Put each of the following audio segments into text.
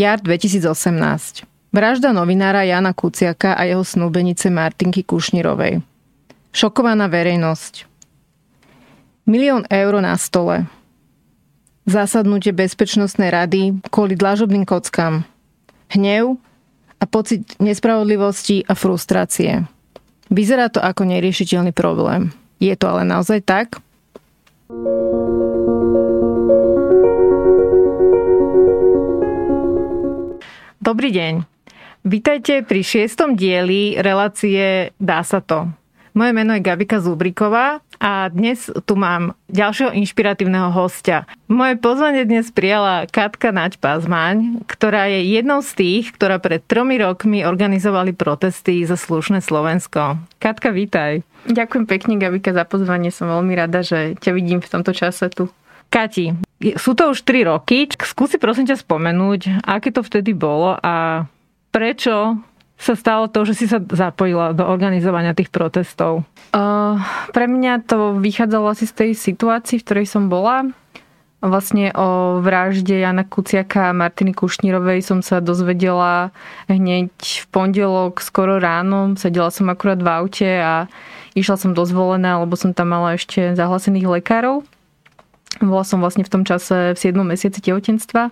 Jar 2018. Vražda novinára Jana Kuciaka a jeho snúbenice Martinky Kušnirovej. Šokovaná verejnosť. Milión eur na stole. Zásadnutie Bezpečnostnej rady kvôli dlažobným kockám. Hnev a pocit nespravodlivosti a frustrácie. Vyzerá to ako neriešiteľný problém. Je to ale naozaj tak? Dobrý deň. Vítajte pri šiestom dieli relácie Dá sa to. Moje meno je Gabika Zubriková a dnes tu mám ďalšieho inšpiratívneho hostia. Moje pozvanie dnes prijala Katka Naď Pazmaň, ktorá je jednou z tých, ktorá pred tromi rokmi organizovali protesty za slušné Slovensko. Katka, vítaj. Ďakujem pekne, Gabika, za pozvanie. Som veľmi rada, že ťa vidím v tomto čase tu. Kati, sú to už 3 roky. Skúsi prosím ťa spomenúť, aké to vtedy bolo a prečo sa stalo to, že si sa zapojila do organizovania tých protestov? Uh, pre mňa to vychádzalo asi z tej situácii, v ktorej som bola. Vlastne o vražde Jana Kuciaka a Martiny Kušnírovej som sa dozvedela hneď v pondelok skoro ráno. Sedela som akurát v aute a išla som dozvolená, lebo som tam mala ešte zahlasených lekárov. Bola som vlastne v tom čase v 7. mesiaci tehotenstva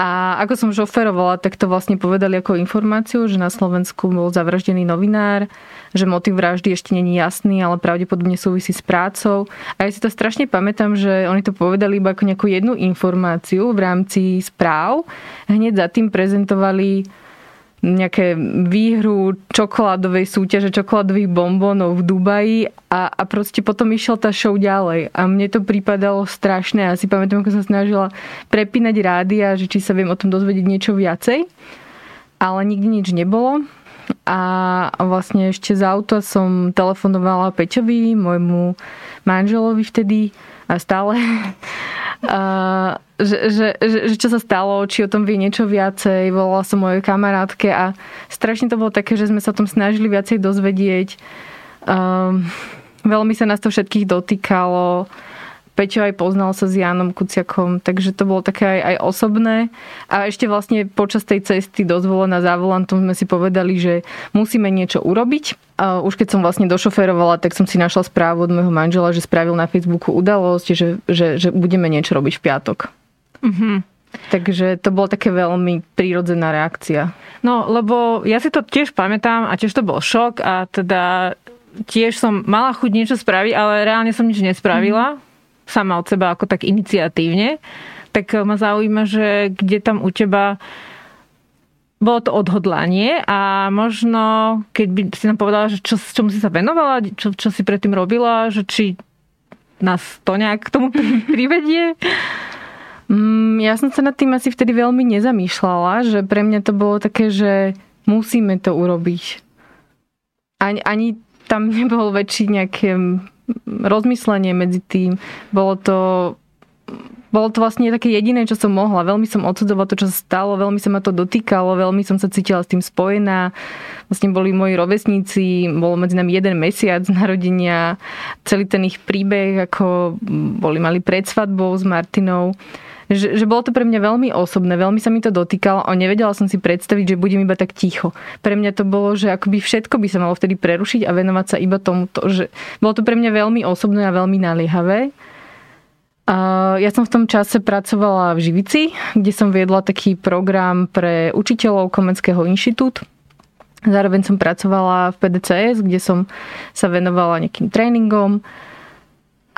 a ako som šoferovala, tak to vlastne povedali ako informáciu, že na Slovensku bol zavraždený novinár, že motiv vraždy ešte není jasný, ale pravdepodobne súvisí s prácou. A ja si to strašne pamätám, že oni to povedali iba ako nejakú jednu informáciu v rámci správ. Hneď za tým prezentovali nejaké výhru čokoládovej súťaže, čokoládových bombónov v Dubaji a, a proste potom išiel tá show ďalej. A mne to pripadalo strašné. Ja si pamätám, ako som snažila prepínať rádia, že či sa viem o tom dozvedieť niečo viacej. Ale nikdy nič nebolo. A vlastne ešte z auta som telefonovala Peťovi, môjmu manželovi vtedy stále Uh, že, že, že, že čo sa stalo, či o tom vie niečo viacej. Volala som mojej kamarátke a strašne to bolo také, že sme sa o tom snažili viacej dozvedieť. Um, veľmi sa nás to všetkých dotýkalo. Peťo aj poznal sa s Jánom Kuciakom, takže to bolo také aj, aj osobné. A ešte vlastne počas tej cesty dozvolená za volantom sme si povedali, že musíme niečo urobiť. A už keď som vlastne došoférovala, tak som si našla správu od môjho manžela, že spravil na Facebooku udalosť, že, že, že budeme niečo robiť v piatok. Mm-hmm. Takže to bola také veľmi prírodzená reakcia. No, lebo ja si to tiež pamätám a tiež to bol šok a teda tiež som mala chuť niečo spraviť, ale reálne som nič nespravila. Mm sama od seba ako tak iniciatívne, tak ma zaujíma, že kde tam u teba bolo to odhodlanie a možno, keď by si nám povedala, že čo, čomu si sa venovala, čo, čo si predtým robila, že či nás to nejak k tomu privedie? Mm, ja som sa nad tým asi vtedy veľmi nezamýšľala, že pre mňa to bolo také, že musíme to urobiť. Ani, ani tam nebol väčší nejaký rozmyslenie medzi tým. Bolo to bolo to vlastne také jediné, čo som mohla. Veľmi som odsudzovala to, čo sa stalo, veľmi sa ma to dotýkalo, veľmi som sa cítila s tým spojená. Vlastne boli moji rovesníci, bolo medzi nami jeden mesiac narodenia, celý ten ich príbeh, ako boli mali pred svadbou s Martinou že, že bolo to pre mňa veľmi osobné, veľmi sa mi to dotýkalo a nevedela som si predstaviť, že budem iba tak ticho. Pre mňa to bolo, že akoby všetko by sa malo vtedy prerušiť a venovať sa iba tomuto. Že bolo to pre mňa veľmi osobné a veľmi naliehavé. Ja som v tom čase pracovala v Živici, kde som viedla taký program pre učiteľov Komenského inštitút. Zároveň som pracovala v PDCS, kde som sa venovala nejakým tréningom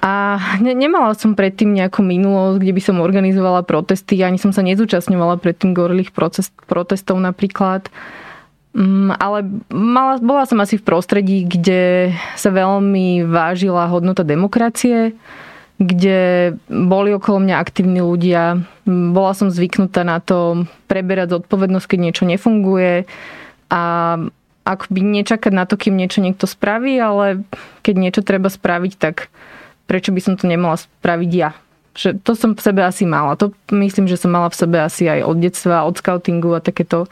a ne, nemala som predtým nejakú minulosť, kde by som organizovala protesty, ani som sa nezúčastňovala predtým gorilých protestov napríklad. Mm, ale mala, bola som asi v prostredí, kde sa veľmi vážila hodnota demokracie, kde boli okolo mňa aktívni ľudia. Bola som zvyknutá na to preberať zodpovednosť, keď niečo nefunguje a akoby nečakať na to, kým niečo niekto spraví, ale keď niečo treba spraviť, tak prečo by som to nemala spraviť ja. Že to som v sebe asi mala. To myslím, že som mala v sebe asi aj od detstva, od scoutingu a takéto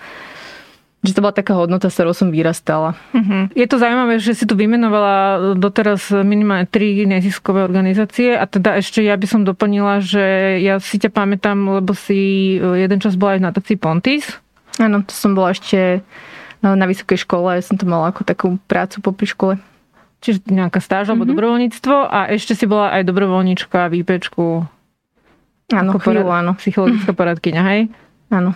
že to bola taká hodnota, s ktorou som vyrastala. Uh-huh. Je to zaujímavé, že si tu vymenovala doteraz minimálne tri neziskové organizácie a teda ešte ja by som doplnila, že ja si ťa pamätám, lebo si jeden čas bola aj v natácii Pontis. Áno, to som bola ešte no, na vysokej škole, ja som to mala ako takú prácu po škole. Čiže nejaká stáž alebo mm-hmm. dobrovoľníctvo a ešte si bola aj dobrovoľníčka v IPčku. Áno, chvíľu, porad, áno. Psychologická poradkyňa, hej? Áno.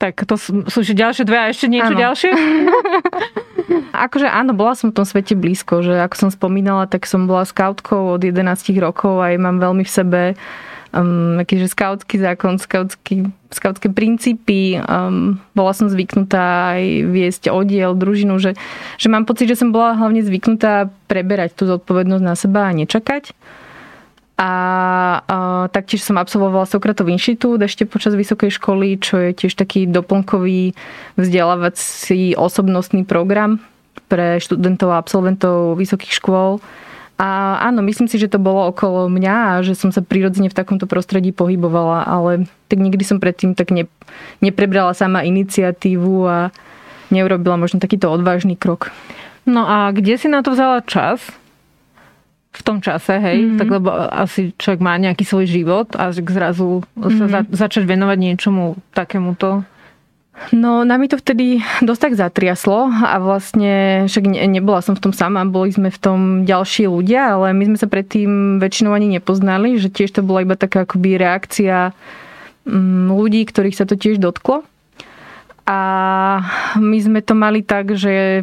Tak to sú, sú ďalšie dve a ešte niečo ano. ďalšie? akože áno, bola som v tom svete blízko, že ako som spomínala, tak som bola skautkou od 11 rokov a aj mám veľmi v sebe um, akýže skautský zákon, skautský, skautské princípy. Um, bola som zvyknutá aj viesť oddiel, družinu, že, že mám pocit, že som bola hlavne zvyknutá preberať tú zodpovednosť na seba a nečakať. A, a taktiež som absolvovala Sokratov inštitút ešte počas vysokej školy, čo je tiež taký doplnkový vzdelávací osobnostný program pre študentov a absolventov vysokých škôl. A áno, myslím si, že to bolo okolo mňa a že som sa prirodzene v takomto prostredí pohybovala, ale tak nikdy som predtým tak ne, neprebrala sama iniciatívu a neurobila možno takýto odvážny krok. No a kde si na to vzala čas? v tom čase, hej, mm-hmm. tak lebo asi človek má nejaký svoj život a zrazu mm-hmm. sa za, začať venovať niečomu takémuto. No, nami to vtedy dosť tak zatriaslo a vlastne, však ne, nebola som v tom sama, boli sme v tom ďalší ľudia, ale my sme sa predtým väčšinou ani nepoznali, že tiež to bola iba taká akoby reakcia mm, ľudí, ktorých sa to tiež dotklo. A my sme to mali tak, že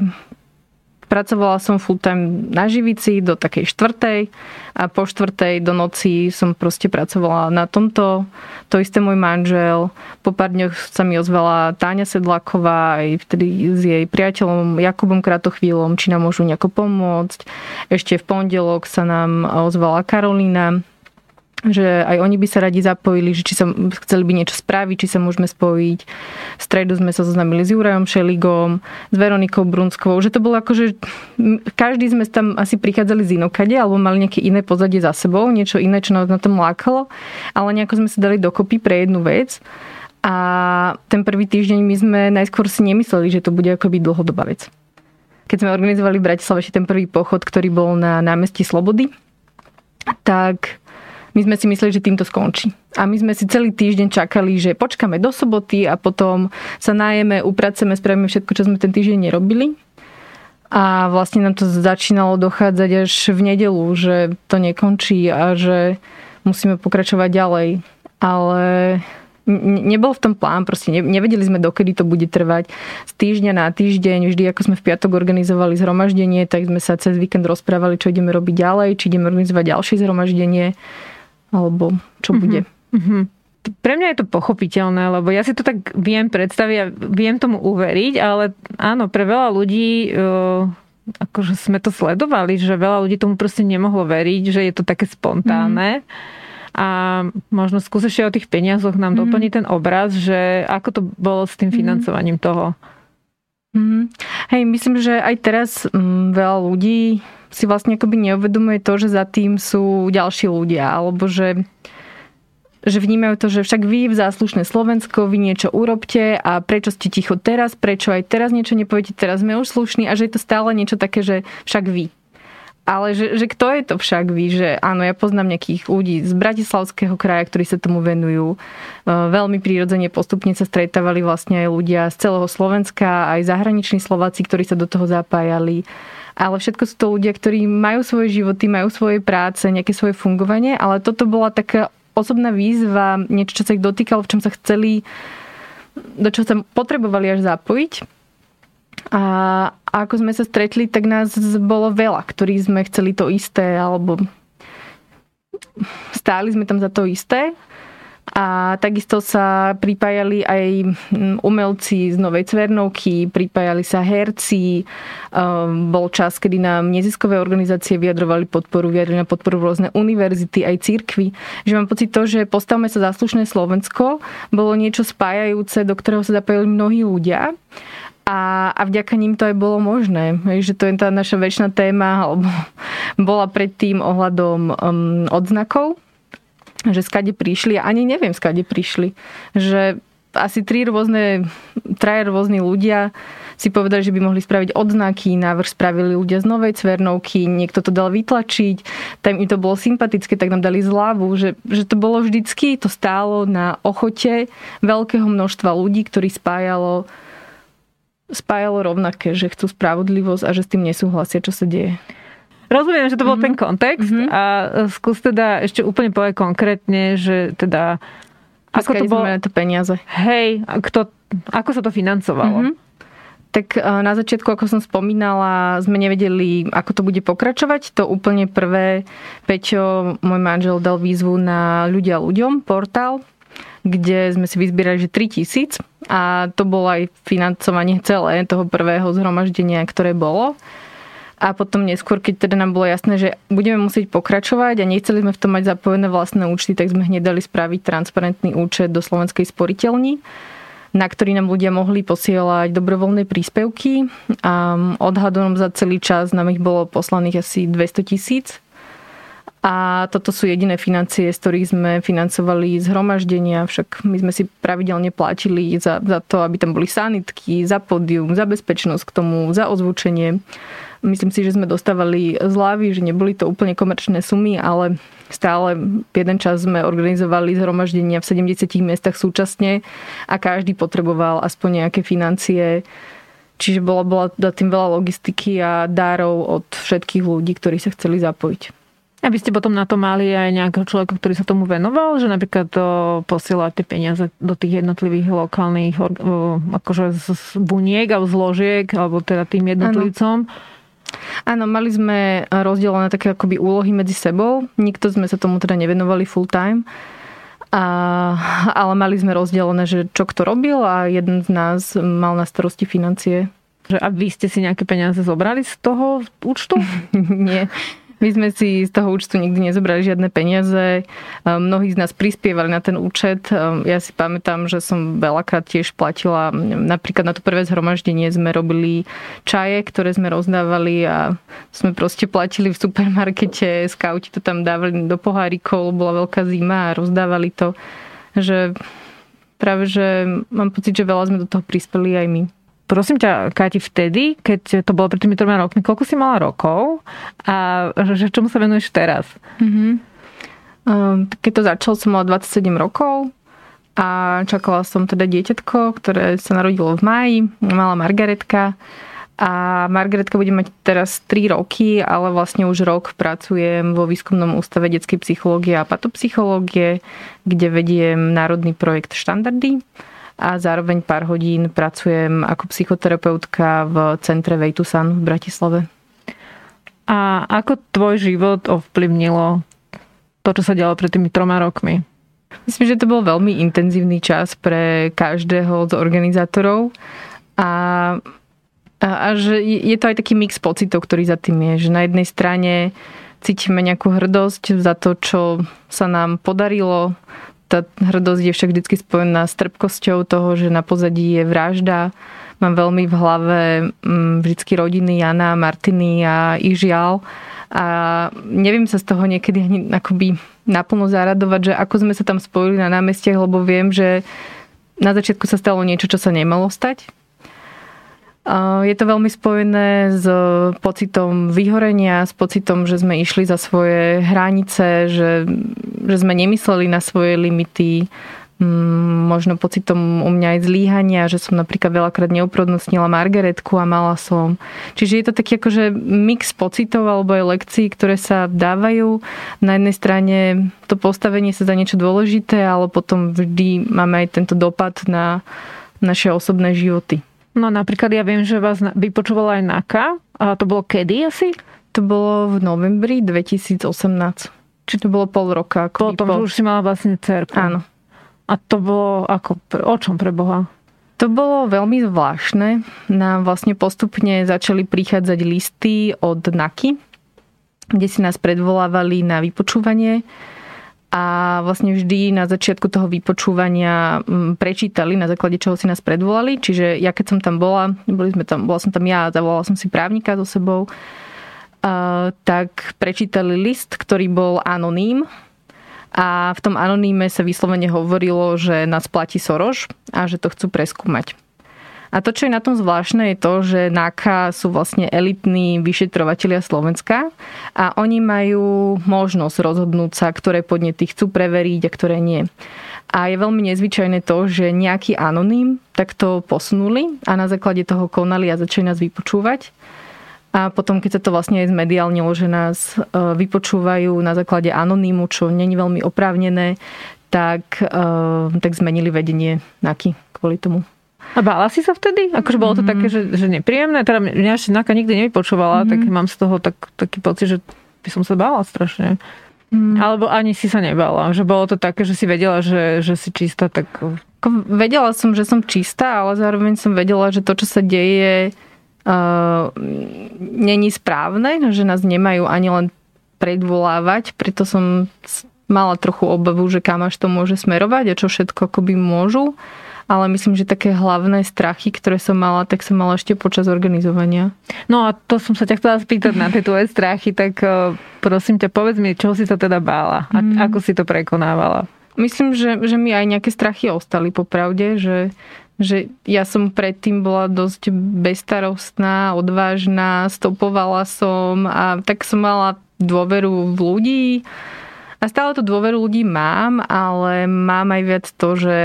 Pracovala som full time na živici do takej štvrtej a po štvrtej do noci som proste pracovala na tomto. To isté môj manžel. Po pár dňoch sa mi ozvala Táňa Sedláková aj vtedy s jej priateľom Jakubom Kratochvílom, či nám môžu nejako pomôcť. Ešte v pondelok sa nám ozvala Karolína že aj oni by sa radi zapojili, že či sa chceli by niečo spraviť, či sa môžeme spojiť. V stredu sme sa zoznamili s Jurajom Šeligom, s Veronikou Brunskovou, že to bolo ako, že každý sme tam asi prichádzali z inokade, alebo mali nejaké iné pozadie za sebou, niečo iné, čo nás na tom lákalo, ale nejako sme sa dali dokopy pre jednu vec. A ten prvý týždeň my sme najskôr si nemysleli, že to bude akoby dlhodobá vec. Keď sme organizovali v Bratislave ten prvý pochod, ktorý bol na námestí Slobody, tak my sme si mysleli, že týmto skončí. A my sme si celý týždeň čakali, že počkáme do soboty a potom sa najeme, upraceme, spravíme všetko, čo sme ten týždeň nerobili. A vlastne nám to začínalo dochádzať až v nedelu, že to nekončí a že musíme pokračovať ďalej. Ale nebol v tom plán, proste nevedeli sme, dokedy to bude trvať. Z týždňa na týždeň, vždy ako sme v piatok organizovali zhromaždenie, tak sme sa cez víkend rozprávali, čo ideme robiť ďalej, či ideme organizovať ďalšie zhromaždenie alebo čo mm-hmm. bude. Mm-hmm. Pre mňa je to pochopiteľné, lebo ja si to tak viem predstaviť a viem tomu uveriť, ale áno, pre veľa ľudí akože sme to sledovali, že veľa ľudí tomu proste nemohlo veriť, že je to také spontánne. Mm. A možno skúsiš o tých peniazoch nám mm. doplniť ten obraz, že ako to bolo s tým mhm. financovaním mm. toho. Mm. Hej, myslím, že aj teraz mm, veľa ľudí si vlastne akoby neuvedomuje to, že za tým sú ďalší ľudia, alebo že že vnímajú to, že však vy v záslušné Slovensko, vy niečo urobte a prečo ste ticho teraz, prečo aj teraz niečo nepoviete, teraz sme už slušní a že je to stále niečo také, že však vy. Ale že, že kto je to však vy? Že áno, ja poznám nejakých ľudí z Bratislavského kraja, ktorí sa tomu venujú. E, veľmi prírodzene postupne sa stretávali vlastne aj ľudia z celého Slovenska, aj zahraniční Slováci, ktorí sa do toho zapájali ale všetko sú to ľudia, ktorí majú svoje životy, majú svoje práce, nejaké svoje fungovanie, ale toto bola taká osobná výzva, niečo, čo sa ich dotýkalo, v čom sa chceli, do čoho sa potrebovali až zapojiť. A, ako sme sa stretli, tak nás bolo veľa, ktorí sme chceli to isté, alebo stáli sme tam za to isté. A takisto sa pripájali aj mm, umelci z Novej Cvernovky, pripájali sa herci. Ehm, bol čas, kedy nám neziskové organizácie vyjadrovali podporu, vyjadrili na podporu rôzne univerzity, aj církvy. Že mám pocit to, že postavme sa záslušné Slovensko, bolo niečo spájajúce, do ktorého sa zapojili mnohí ľudia. A, a vďaka ním to aj bolo možné. Že to je tá naša väčšina téma, alebo bola predtým ohľadom um, odznakov že skade prišli, ani neviem, skade prišli. Že asi tri rôzne traja rôzni ľudia si povedali, že by mohli spraviť odznaky, návrh spravili ľudia z Novej Cvernovky, niekto to dal vytlačiť, tam im to bolo sympatické, tak nám dali zľavu, že, že to bolo vždycky, to stálo na ochote veľkého množstva ľudí, ktorí spájalo spájalo rovnaké, že chcú spravodlivosť a že s tým nesúhlasia, čo sa deje. Rozumiem, že to bol mm-hmm. ten kontext mm-hmm. a skús teda ešte úplne povedať konkrétne, že teda ako to bolo... to peniaze. Hej, kto, ako sa to financovalo? Mm-hmm. Tak e, na začiatku, ako som spomínala, sme nevedeli, ako to bude pokračovať. To úplne prvé, Peťo, môj manžel, dal výzvu na ľudia ľuďom, portál, kde sme si vyzbierali, že 3000 a to bolo aj financovanie celé toho prvého zhromaždenia, ktoré bolo. A potom neskôr, keď teda nám bolo jasné, že budeme musieť pokračovať a nechceli sme v tom mať zapojené vlastné účty, tak sme hneď dali spraviť transparentný účet do Slovenskej sporiteľni na ktorý nám ľudia mohli posielať dobrovoľné príspevky a odhadom za celý čas nám ich bolo poslaných asi 200 tisíc. A toto sú jediné financie, z ktorých sme financovali zhromaždenia, však my sme si pravidelne platili za, za to, aby tam boli sanitky, za pódium, za bezpečnosť k tomu, za ozvučenie. Myslím si, že sme dostávali zľavy, že neboli to úplne komerčné sumy, ale stále jeden čas sme organizovali zhromaždenia v 70 miestach súčasne a každý potreboval aspoň nejaké financie. Čiže bola, bola tým veľa logistiky a dárov od všetkých ľudí, ktorí sa chceli zapojiť. A vy ste potom na to mali aj nejakého človeka, ktorý sa tomu venoval, že napríklad to posielať tie peniaze do tých jednotlivých lokálnych akože z buniek alebo zložiek, alebo teda tým jednotlivcom. Ano Áno, mali sme rozdelené také akoby úlohy medzi sebou. Nikto sme sa tomu teda nevenovali full time. A, ale mali sme rozdelené, že čo kto robil a jeden z nás mal na starosti financie. A vy ste si nejaké peniaze zobrali z toho účtu? Nie. My sme si z toho účtu nikdy nezobrali žiadne peniaze. Mnohí z nás prispievali na ten účet. Ja si pamätám, že som veľakrát tiež platila, napríklad na to prvé zhromaždenie sme robili čaje, ktoré sme rozdávali a sme proste platili v supermarkete, skauti to tam dávali do pohárikov, bola veľká zima a rozdávali to. Že práve, že mám pocit, že veľa sme do toho prispeli aj my. Prosím ťa, Kati, vtedy, keď to bolo pred tými troma rokmi, koľko si mala rokov a že čomu sa venuješ teraz? Mm-hmm. Keď to začalo, som mala 27 rokov a čakala som teda dieťatko, ktoré sa narodilo v máji, mala Margaretka a Margaretka bude mať teraz 3 roky, ale vlastne už rok pracujem vo výskumnom ústave detskej psychológie a patopsychológie, kde vediem národný projekt Štandardy a zároveň pár hodín pracujem ako psychoterapeutka v centre Vejtusan v Bratislave. A ako tvoj život ovplyvnilo to, čo sa dialo pred tými troma rokmi? Myslím, že to bol veľmi intenzívny čas pre každého z organizátorov a, a, a že je to aj taký mix pocitov, ktorý za tým je. Že na jednej strane cítime nejakú hrdosť za to, čo sa nám podarilo tá hrdosť je však vždy spojená s trpkosťou toho, že na pozadí je vražda. Mám veľmi v hlave mm, vždycky rodiny Jana, Martiny a ich žiaľ. A neviem sa z toho niekedy ani akoby naplno zaradovať, že ako sme sa tam spojili na námestiach, lebo viem, že na začiatku sa stalo niečo, čo sa nemalo stať je to veľmi spojené s pocitom vyhorenia, s pocitom, že sme išli za svoje hranice, že, že sme nemysleli na svoje limity, mm, možno pocitom u mňa aj zlíhania, že som napríklad veľakrát neuprodnostnila Margaretku a mala som. Čiže je to taký akože mix pocitov alebo aj lekcií, ktoré sa dávajú. Na jednej strane to postavenie sa za niečo dôležité, ale potom vždy máme aj tento dopad na naše osobné životy. No napríklad ja viem, že vás vypočúvala aj NAKA. A to bolo kedy asi? To bolo v novembri 2018. Či to bolo pol roka. Ako Potom, že už si mala vlastne cerku. Áno. A to bolo ako, o čom pre Boha? To bolo veľmi zvláštne. Nám vlastne postupne začali prichádzať listy od NAKY, kde si nás predvolávali na vypočúvanie a vlastne vždy na začiatku toho vypočúvania mm, prečítali, na základe čoho si nás predvolali. Čiže ja keď som tam bola, boli sme tam, bola som tam ja zavolala som si právnika so sebou, a, tak prečítali list, ktorý bol anoním a v tom anoníme sa vyslovene hovorilo, že nás platí Soroš a že to chcú preskúmať. A to, čo je na tom zvláštne, je to, že NAKA sú vlastne elitní vyšetrovatelia Slovenska a oni majú možnosť rozhodnúť sa, ktoré podnety chcú preveriť a ktoré nie. A je veľmi nezvyčajné to, že nejaký anonym takto posunuli a na základe toho konali a začali nás vypočúvať. A potom, keď sa to vlastne aj zmediálnilo, že nás e, vypočúvajú na základe anonýmu, čo není veľmi oprávnené, tak, e, tak zmenili vedenie NAKY kvôli tomu. A bála si sa vtedy? Akože bolo to mm. také, že, že nepríjemné? Teda mňa ešte NAKA nikdy nevypočúvala, mm. tak mám z toho tak, taký pocit, že by som sa bála strašne. Mm. Alebo ani si sa nebala. Že bolo to také, že si vedela, že, že si čistá, tak... Vedela som, že som čistá, ale zároveň som vedela, že to, čo sa deje, uh, není správne, že nás nemajú ani len predvolávať, preto som mala trochu obavu, že kam až to môže smerovať a čo všetko akoby môžu ale myslím, že také hlavné strachy, ktoré som mala, tak som mala ešte počas organizovania. No a to som sa ťa chcela spýtať na tie tvoje strachy, tak eh, prosím ťa, povedz mi, čo si sa teda bála a mm. ako si to prekonávala? Myslím, že, že mi aj nejaké strachy ostali popravde, že, že ja som predtým bola dosť bestarostná, odvážna, stopovala som a tak som mala dôveru v ľudí. A stále tú dôveru ľudí mám, ale mám aj viac to, že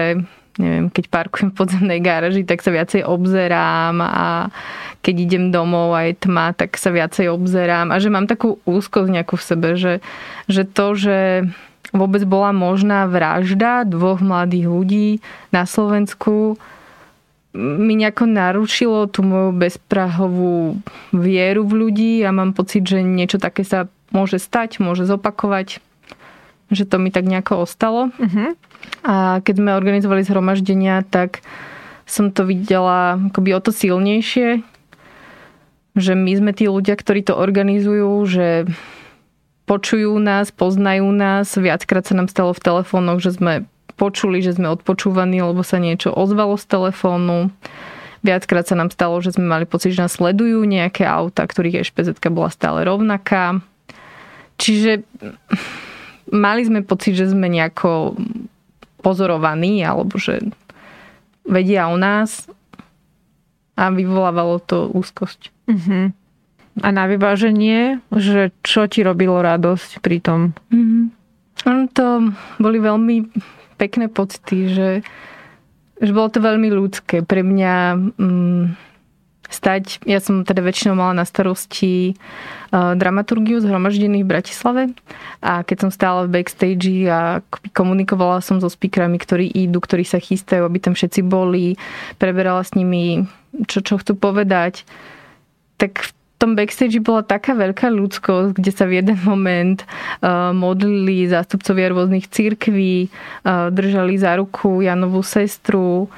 neviem, keď parkujem v podzemnej garáži, tak sa viacej obzerám a keď idem domov a je tma, tak sa viacej obzerám a že mám takú úzkosť nejakú v sebe, že, že to, že vôbec bola možná vražda dvoch mladých ľudí na Slovensku, mi nejako narušilo tú moju bezprahovú vieru v ľudí a mám pocit, že niečo také sa môže stať, môže zopakovať, že to mi tak nejako ostalo. Uh-huh. A keď sme organizovali zhromaždenia, tak som to videla akoby o to silnejšie, že my sme tí ľudia, ktorí to organizujú, že počujú nás, poznajú nás. Viackrát sa nám stalo v telefónoch, že sme počuli, že sme odpočúvaní, lebo sa niečo ozvalo z telefónu. Viackrát sa nám stalo, že sme mali pocit, že nás sledujú nejaké auta, ktorých špz bola stále rovnaká. Čiže mali sme pocit, že sme nejako pozorovaní, alebo že vedia o nás a vyvolávalo to úzkosť. Uh-huh. A na vyváženie, že čo ti robilo radosť pri tom? Uh-huh. To boli veľmi pekné pocity, že, že bolo to veľmi ľudské. Pre mňa um, stať. Ja som teda väčšinou mala na starosti uh, dramaturgiu zhromaždených v Bratislave a keď som stála v backstage a komunikovala som so speakerami, ktorí idú, ktorí sa chystajú, aby tam všetci boli, preberala s nimi, čo, čo chcú povedať, tak v tom backstage bola taká veľká ľudskosť, kde sa v jeden moment uh, modlili zástupcovia rôznych církví, uh, držali za ruku Janovú sestru,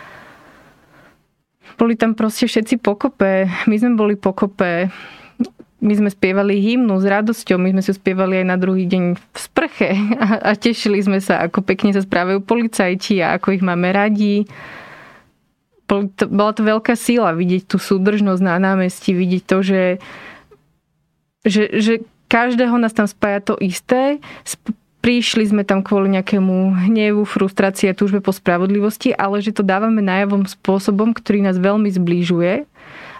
boli tam proste všetci pokope. My sme boli pokope. My sme spievali hymnu s radosťou, my sme si spievali aj na druhý deň v sprche a, a tešili sme sa, ako pekne sa správajú policajti a ako ich máme radi. Bola to veľká síla vidieť tú súdržnosť na námestí, vidieť to, že, že, že každého nás tam spája to isté prišli sme tam kvôli nejakému hnevu, frustrácii a túžbe po spravodlivosti, ale že to dávame najavom spôsobom, ktorý nás veľmi zbližuje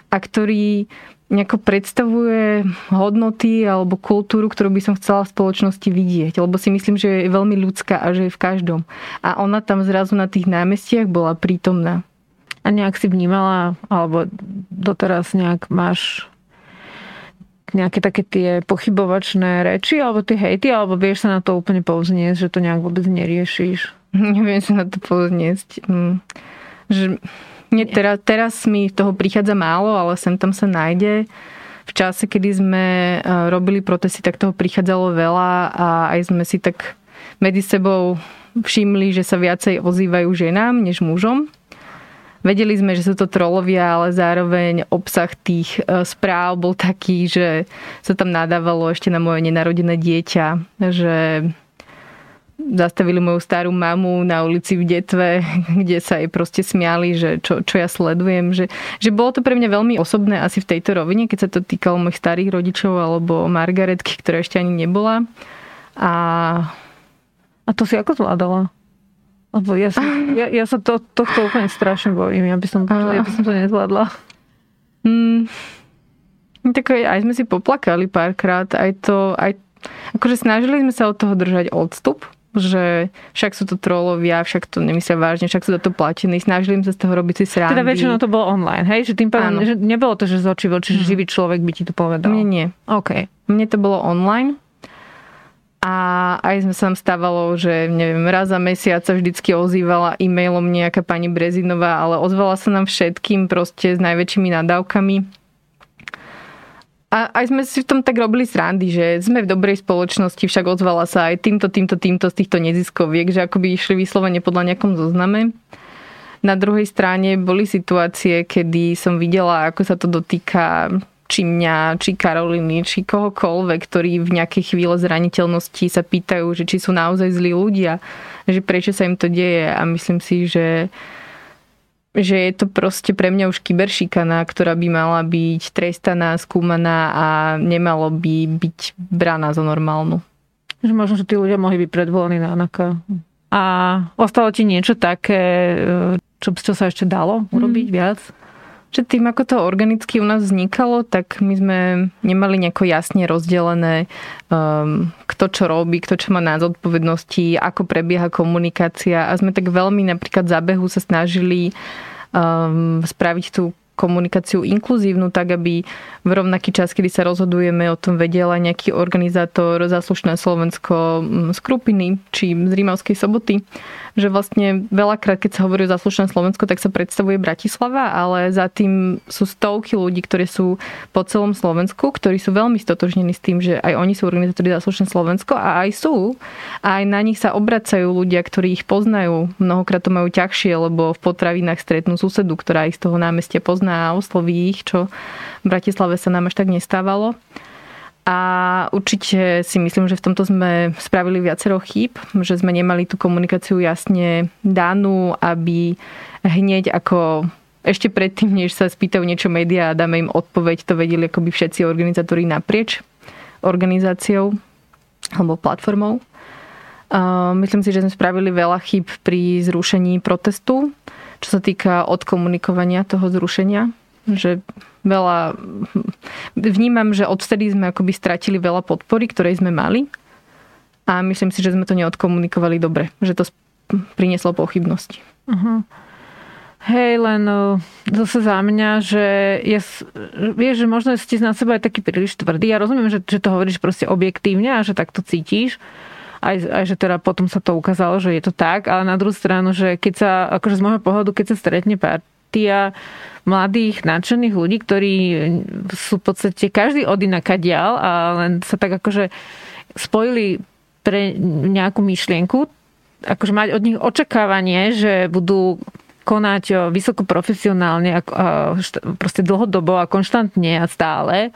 a ktorý nejako predstavuje hodnoty alebo kultúru, ktorú by som chcela v spoločnosti vidieť. Lebo si myslím, že je veľmi ľudská a že je v každom. A ona tam zrazu na tých námestiach bola prítomná. A nejak si vnímala, alebo doteraz nejak máš nejaké také tie pochybovačné reči alebo tie hejty, alebo vieš sa na to úplne povzniesť, že to nejak vôbec neriešiš? Neviem sa na to povzniesť. Mm. Že, nie, teraz, teraz mi toho prichádza málo, ale sem tam sa nájde. V čase, kedy sme e, robili protesty, tak toho prichádzalo veľa a aj sme si tak medzi sebou všimli, že sa viacej ozývajú ženám než mužom. Vedeli sme, že sú to trolovia, ale zároveň obsah tých e, správ bol taký, že sa tam nadávalo ešte na moje nenarodené dieťa, že zastavili moju starú mamu na ulici v Detve, kde sa jej proste smiali, že čo, čo ja sledujem. Že, že bolo to pre mňa veľmi osobné asi v tejto rovine, keď sa to týkalo mojich starých rodičov alebo Margaretky, ktorá ešte ani nebola. A, a to si ako zvládala? Lebo ja, som, ja, ja sa to, tohto úplne strašne bojím. Ja by som, ja by som to nezvládla. Mm, tak aj sme si poplakali párkrát. Aj to, aj, akože snažili sme sa od toho držať odstup, že však sú to trolovia, však to nemyslia vážne, však sú za to platení, snažili sa z toho robiť si srandy. Teda väčšinou to bolo online, hej? Že tým pádom, že nebolo to, že z očí voči, mhm. živý človek by ti to povedal. Nie, nie. OK. Mne to bolo online a aj sme sa stávalo, že neviem, raz za mesiac sa vždycky ozývala e-mailom nejaká pani Brezinová, ale ozvala sa nám všetkým proste s najväčšími nadávkami a aj sme si v tom tak robili srandy, že sme v dobrej spoločnosti, však ozvala sa aj týmto, týmto, týmto z týchto neziskoviek, že akoby išli vyslovene podľa nejakom zozname. Na druhej strane boli situácie, kedy som videla, ako sa to dotýka či mňa, či Karoliny, či kohokoľvek, ktorí v nejakej chvíle zraniteľnosti sa pýtajú, že či sú naozaj zlí ľudia, že prečo sa im to deje a myslím si, že že je to proste pre mňa už kyberšikana, ktorá by mala byť trestaná, skúmaná a nemalo by byť braná za normálnu. Že možno, že tí ľudia mohli byť predvolení na anaka. A ostalo ti niečo také, čo, čo sa ešte dalo urobiť mm. viac? Že tým, ako to organicky u nás vznikalo, tak my sme nemali nejako jasne rozdelené, um, kto čo robí, kto čo má na zodpovednosti, ako prebieha komunikácia. A sme tak veľmi napríklad zábehu sa snažili um, spraviť tú komunikáciu inkluzívnu, tak aby v rovnaký čas, kedy sa rozhodujeme o tom, vedel aj nejaký organizátor Zaslušné Slovensko z Krupiny či z Rímavskej soboty, že vlastne veľakrát, keď sa hovorí o zaslušné Slovensko, tak sa predstavuje Bratislava, ale za tým sú stovky ľudí, ktorí sú po celom Slovensku, ktorí sú veľmi stotožnení s tým, že aj oni sú organizátori zaslušné Slovensko a aj sú. A aj na nich sa obracajú ľudia, ktorí ich poznajú. Mnohokrát to majú ťažšie, lebo v potravinách stretnú susedu, ktorá ich z toho námestia pozná a osloví ich, čo v Bratislave sa nám až tak nestávalo. A určite si myslím, že v tomto sme spravili viacero chýb, že sme nemali tú komunikáciu jasne danú, aby hneď ako ešte predtým, než sa spýtajú niečo médiá a dáme im odpoveď, to vedeli akoby všetci organizátori naprieč organizáciou alebo platformou. Myslím si, že sme spravili veľa chyb pri zrušení protestu, čo sa týka odkomunikovania toho zrušenia že veľa... Vnímam, že odvtedy sme akoby stratili veľa podpory, ktorej sme mali a myslím si, že sme to neodkomunikovali dobre, že to prinieslo pochybnosti. Uh-huh. Hej, len no, zase za mňa, že je, vieš, že možno si na seba aj taký príliš tvrdý. Ja rozumiem, že, že to hovoríš proste objektívne a že tak to cítiš. Aj, aj, že teda potom sa to ukázalo, že je to tak, ale na druhú stranu, že keď sa, akože z môjho pohľadu, keď sa stretne partia mladých, nadšených ľudí, ktorí sú v podstate každý od inakadiaľ a len sa tak akože spojili pre nejakú myšlienku, akože mať od nich očakávanie, že budú konať vysoko profesionálne, proste dlhodobo a konštantne a stále,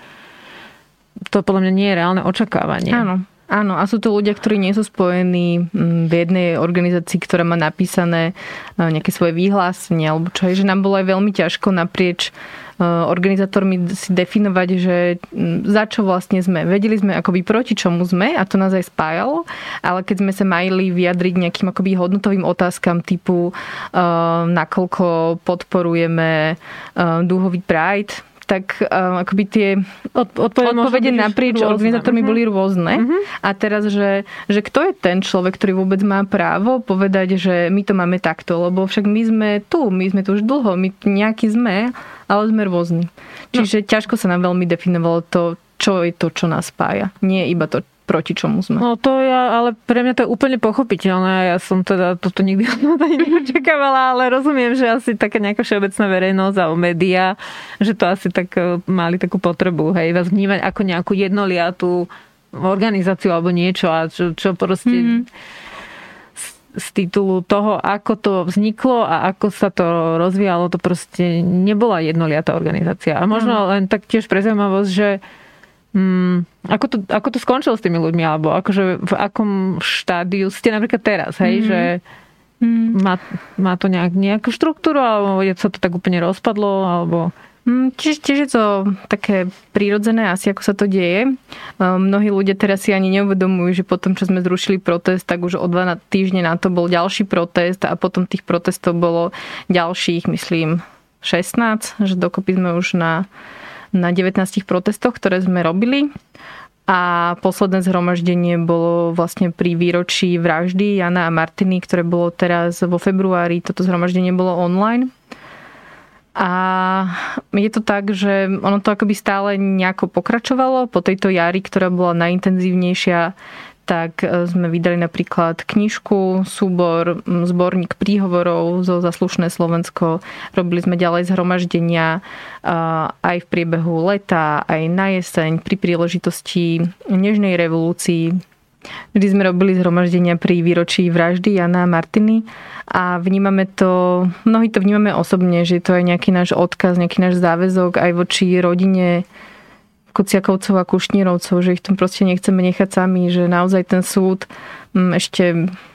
to podľa mňa nie je reálne očakávanie. Áno. Áno, a sú to ľudia, ktorí nie sú spojení mm, v jednej organizácii, ktorá má napísané e, nejaké svoje vyhlásenie, alebo čo je, že nám bolo aj veľmi ťažko naprieč e, organizátormi si definovať, že mm, za čo vlastne sme. Vedeli sme akoby proti čomu sme a to nás aj spájalo, ale keď sme sa mali vyjadriť nejakým akoby hodnotovým otázkam typu uh, nakoľko podporujeme uh, dúhový Pride, tak um, akoby tie Od, odpovede, odpovede naprieč rôzne. organizátormi uh-huh. boli rôzne. Uh-huh. A teraz, že, že kto je ten človek, ktorý vôbec má právo povedať, že my to máme takto, lebo však my sme tu, my sme tu už dlho, my nejaký sme, ale sme rôzni. No. Čiže no. ťažko sa nám veľmi definovalo to, čo je to, čo nás spája. Nie iba to, proti čomu sme. No to ja, ale pre mňa to je úplne pochopiteľné. Ja som teda toto nikdy od neočakávala, ale rozumiem, že asi taká nejaká všeobecná verejnosť a média, že to asi tak e, mali takú potrebu, hej, vás vnímať ako nejakú jednoliatú organizáciu alebo niečo a čo, čo proste mm-hmm. z, titulu toho, ako to vzniklo a ako sa to rozvíjalo, to proste nebola jednoliatá organizácia. A možno len tak tiež pre zaujímavosť, že Hmm, ako, to, ako to skončilo s tými ľuďmi? Alebo akože v akom štádiu ste napríklad teraz, hej? Mm-hmm. Že mm. má, má to nejak, nejakú štruktúru? Alebo sa to tak úplne rozpadlo? Alebo... Hm, tiež, tiež je to také prírodzené asi, ako sa to deje. Mnohí ľudia teraz si ani neuvedomujú, že potom, čo sme zrušili protest, tak už o dva týždne na to bol ďalší protest a potom tých protestov bolo ďalších, myslím, 16, že dokopy sme už na, na 19 protestoch, ktoré sme robili. A posledné zhromaždenie bolo vlastne pri výročí vraždy Jana a Martiny, ktoré bolo teraz vo februári. Toto zhromaždenie bolo online. A je to tak, že ono to akoby stále nejako pokračovalo po tejto jari, ktorá bola najintenzívnejšia tak e, sme vydali napríklad knižku, súbor, zborník príhovorov zo Zaslušné Slovensko. Robili sme ďalej zhromaždenia aj v priebehu leta, aj na jeseň, pri príležitosti Nežnej revolúcii. Vždy sme robili zhromaždenia pri výročí vraždy Jana a Martiny a vnímame to, mnohí to vnímame osobne, že to je nejaký náš odkaz, nejaký náš záväzok aj voči rodine Kuciakovcov a Kušnírovcov, že ich tam proste nechceme nechať sami, že naozaj ten súd mm, ešte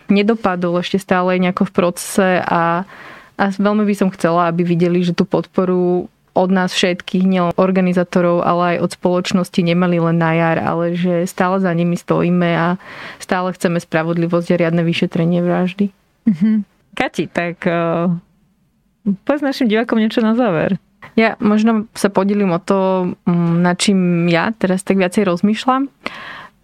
nedopadol, ešte stále je nejako v procese a, a veľmi by som chcela, aby videli, že tú podporu od nás všetkých, nielen organizátorov, ale aj od spoločnosti nemali len na jar, ale že stále za nimi stojíme a stále chceme spravodlivosť a riadne vyšetrenie vraždy. Mm-hmm. Kati, tak uh, povedz našim divákom niečo na záver. Ja možno sa podelím o to, mm, na čím ja teraz tak viacej rozmýšľam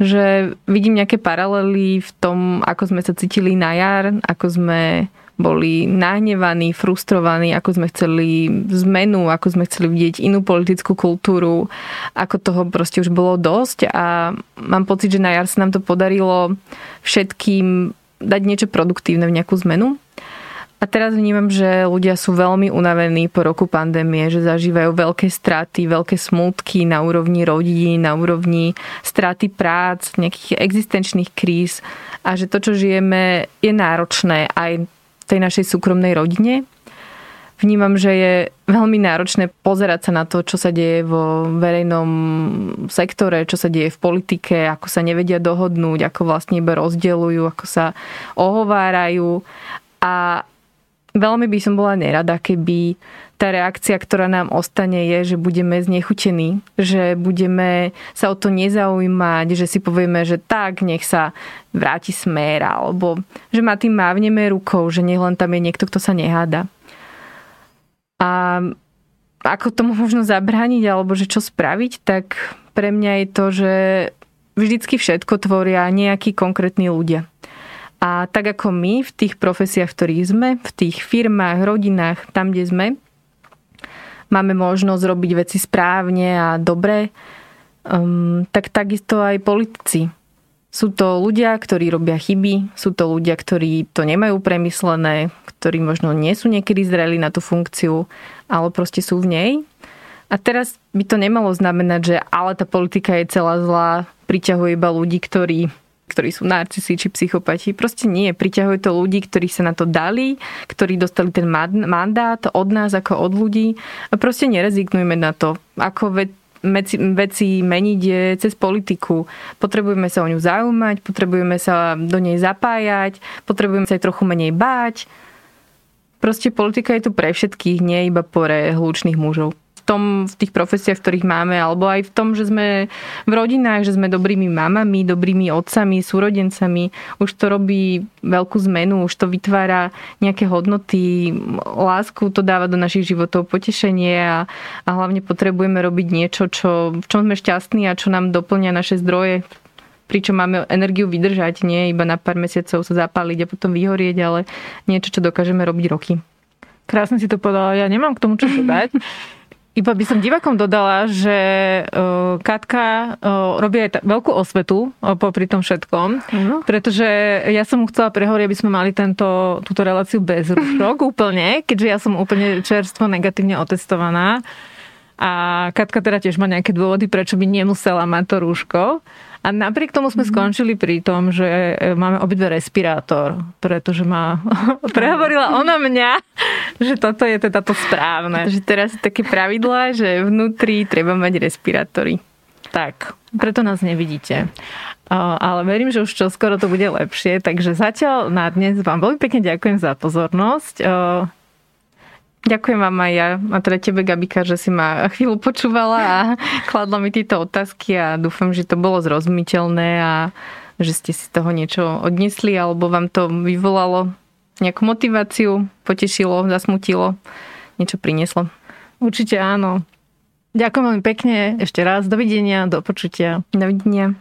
že vidím nejaké paralely v tom, ako sme sa cítili na jar, ako sme boli nahnevaní, frustrovaní, ako sme chceli zmenu, ako sme chceli vidieť inú politickú kultúru, ako toho proste už bolo dosť a mám pocit, že na jar sa nám to podarilo všetkým dať niečo produktívne v nejakú zmenu. A teraz vnímam, že ľudia sú veľmi unavení po roku pandémie, že zažívajú veľké straty, veľké smutky na úrovni rodín, na úrovni straty prác, nejakých existenčných kríz a že to, čo žijeme, je náročné aj v tej našej súkromnej rodine. Vnímam, že je veľmi náročné pozerať sa na to, čo sa deje vo verejnom sektore, čo sa deje v politike, ako sa nevedia dohodnúť, ako vlastne iba rozdeľujú, ako sa ohovárajú. A veľmi by som bola nerada, keby tá reakcia, ktorá nám ostane, je, že budeme znechutení, že budeme sa o to nezaujímať, že si povieme, že tak, nech sa vráti smer, alebo že ma tým mávneme rukou, že nech len tam je niekto, kto sa neháda. A ako tomu možno zabrániť, alebo že čo spraviť, tak pre mňa je to, že vždycky všetko tvoria nejakí konkrétni ľudia. A tak ako my v tých profesiách, v ktorých sme, v tých firmách, rodinách, tam, kde sme, máme možnosť robiť veci správne a dobre, um, tak takisto aj politici. Sú to ľudia, ktorí robia chyby, sú to ľudia, ktorí to nemajú premyslené, ktorí možno nie sú niekedy zreli na tú funkciu, ale proste sú v nej. A teraz by to nemalo znamenať, že ale tá politika je celá zlá, priťahuje iba ľudí, ktorí ktorí sú narcisi či psychopati. Proste nie. Priťahuje to ľudí, ktorí sa na to dali, ktorí dostali ten mandát od nás ako od ľudí. Proste nerezignujme na to. Ako ve- veci, veci meniť je cez politiku. Potrebujeme sa o ňu zaujímať, potrebujeme sa do nej zapájať, potrebujeme sa aj trochu menej báť. Proste politika je tu pre všetkých, nie iba pre hlučných mužov tom, v tých profesiách, ktorých máme, alebo aj v tom, že sme v rodinách, že sme dobrými mamami, dobrými otcami, súrodencami. Už to robí veľkú zmenu, už to vytvára nejaké hodnoty, lásku to dáva do našich životov, potešenie a, a hlavne potrebujeme robiť niečo, čo, v čom sme šťastní a čo nám doplňa naše zdroje, pričom máme energiu vydržať, nie iba na pár mesiacov sa zapáliť a potom vyhorieť, ale niečo, čo dokážeme robiť roky. Krásne si to povedala, ja nemám k tomu čo dodať. Iba by som divakom dodala, že uh, Katka uh, robí aj veľkú osvetu uh, popri tom všetkom, uh-huh. pretože ja som mu chcela prehovoriť, aby sme mali tento, túto reláciu bez rúšok úplne, keďže ja som úplne čerstvo negatívne otestovaná. A Katka teda tiež má nejaké dôvody, prečo by nemusela mať to rúško. A napriek tomu sme mm. skončili pri tom, že e, máme obidve respirátor, pretože ma prehovorila ona mňa, že toto je teda to správne. Takže teraz také pravidlá, že vnútri treba mať respirátory. Tak, preto nás nevidíte. Ale verím, že už čoskoro to bude lepšie. Takže zatiaľ na dnes vám veľmi pekne ďakujem za pozornosť. Ďakujem vám aj ja a teda tebe, Gabika, že si ma chvíľu počúvala a kladla mi tieto otázky a dúfam, že to bolo zrozumiteľné a že ste si toho niečo odnesli alebo vám to vyvolalo nejakú motiváciu, potešilo, zasmutilo, niečo prinieslo. Určite áno. Ďakujem veľmi pekne ešte raz. Dovidenia, do počutia. Dovidenia.